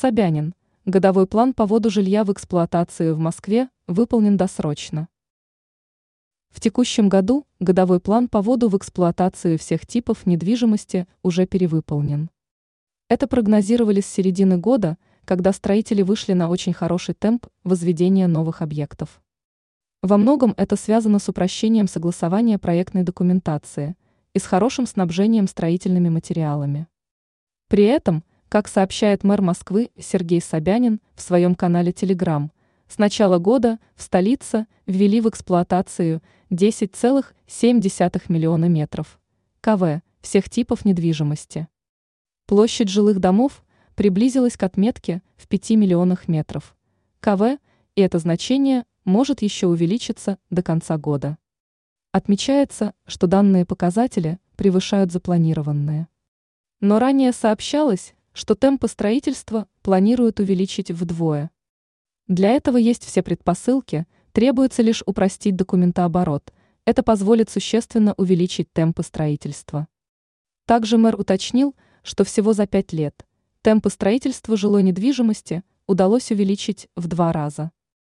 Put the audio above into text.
Собянин. Годовой план по вводу жилья в эксплуатацию в Москве выполнен досрочно. В текущем году годовой план по вводу в эксплуатацию всех типов недвижимости уже перевыполнен. Это прогнозировали с середины года, когда строители вышли на очень хороший темп возведения новых объектов. Во многом это связано с упрощением согласования проектной документации и с хорошим снабжением строительными материалами. При этом, как сообщает мэр Москвы Сергей Собянин в своем канале Telegram, с начала года в столице ввели в эксплуатацию 10,7 миллиона метров КВ всех типов недвижимости. Площадь жилых домов приблизилась к отметке в 5 миллионах метров КВ, и это значение может еще увеличиться до конца года. Отмечается, что данные показатели превышают запланированные. Но ранее сообщалось, что темпы строительства планируют увеличить вдвое. Для этого есть все предпосылки, требуется лишь упростить документооборот. Это позволит существенно увеличить темпы строительства. Также мэр уточнил, что всего за пять лет темпы строительства жилой недвижимости удалось увеличить в два раза.